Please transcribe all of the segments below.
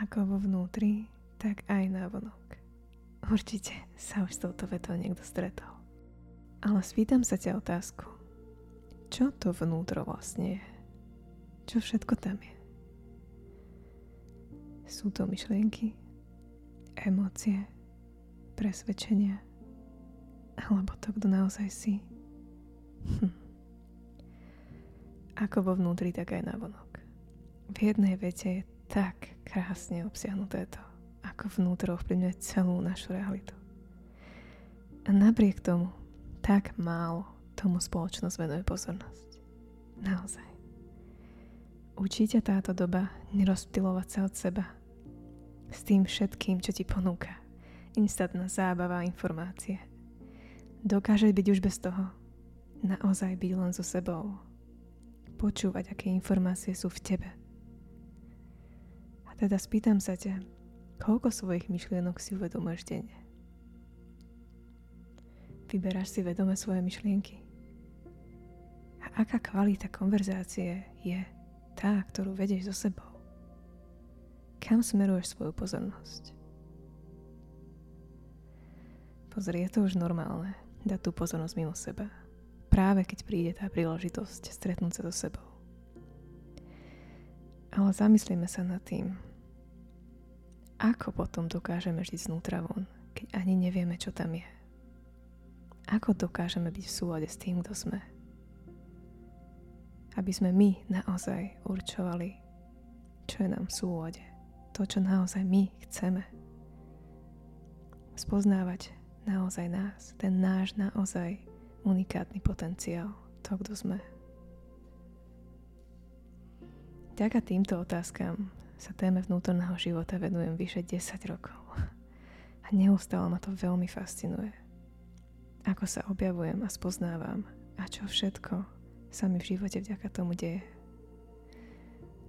Ako vo vnútri, tak aj na vonok. Určite sa už s touto vetou niekto stretol. Ale spýtam sa ťa otázku. Čo to vnútro vlastne je? Čo všetko tam je? Sú to myšlienky, emócie, presvedčenia, alebo to, kto naozaj si. Hm. Ako vo vnútri, tak aj na vonok. V jednej vete je tak krásne obsiahnuté to, ako vnútro ovplyvňuje celú našu realitu. A napriek tomu, tak málo tomu spoločnosť venuje pozornosť. Naozaj. Učí ťa táto doba nerozptilovať sa od seba s tým všetkým, čo ti ponúka. Instantná zábava a informácie. Dokáže byť už bez toho. Naozaj byť len so sebou. Počúvať, aké informácie sú v tebe. Teda spýtam sa ťa, koľko svojich myšlienok si uvedomuješ denne? Vyberáš si vedome svoje myšlienky? A aká kvalita konverzácie je tá, ktorú vedieš so sebou? Kam smeruješ svoju pozornosť? Pozri, je to už normálne dať tú pozornosť mimo seba. Práve keď príde tá príležitosť stretnúť sa so sebou. Ale zamyslíme sa nad tým, ako potom dokážeme žiť znútra von, keď ani nevieme, čo tam je. Ako dokážeme byť v súlade s tým, kto sme. Aby sme my naozaj určovali, čo je nám v súlade. To, čo naozaj my chceme. Spoznávať naozaj nás, ten náš naozaj unikátny potenciál, to, kto sme. Ďaká týmto otázkam sa téme vnútorného života venujem vyše 10 rokov. A neustále ma to veľmi fascinuje. Ako sa objavujem a spoznávam a čo všetko sa mi v živote vďaka tomu deje.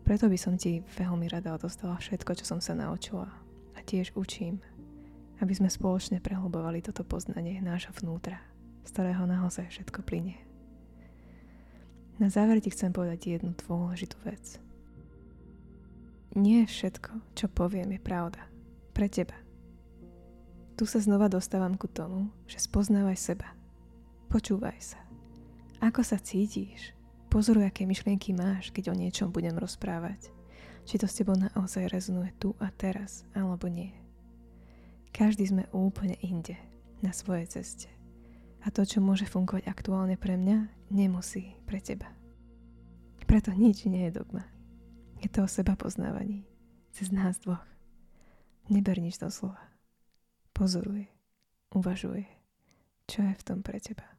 Preto by som ti veľmi rada odostala všetko, čo som sa naučila a tiež učím aby sme spoločne prehlbovali toto poznanie nášho vnútra, z ktorého naozaj všetko plinie. Na záver ti chcem povedať jednu dôležitú vec. Nie všetko, čo poviem, je pravda. Pre teba. Tu sa znova dostávam ku tomu, že spoznávaj seba. Počúvaj sa. Ako sa cítiš? Pozoruj, aké myšlienky máš, keď o niečom budem rozprávať. Či to s tebou naozaj rezonuje tu a teraz, alebo nie. Každý sme úplne inde, na svojej ceste. A to, čo môže fungovať aktuálne pre mňa, nemusí pre teba. Preto nič nie je dogma. Je to o seba poznávaní. Cez nás dvoch. Neber nič do slova. Pozoruj. Uvažuj. Čo je v tom pre teba.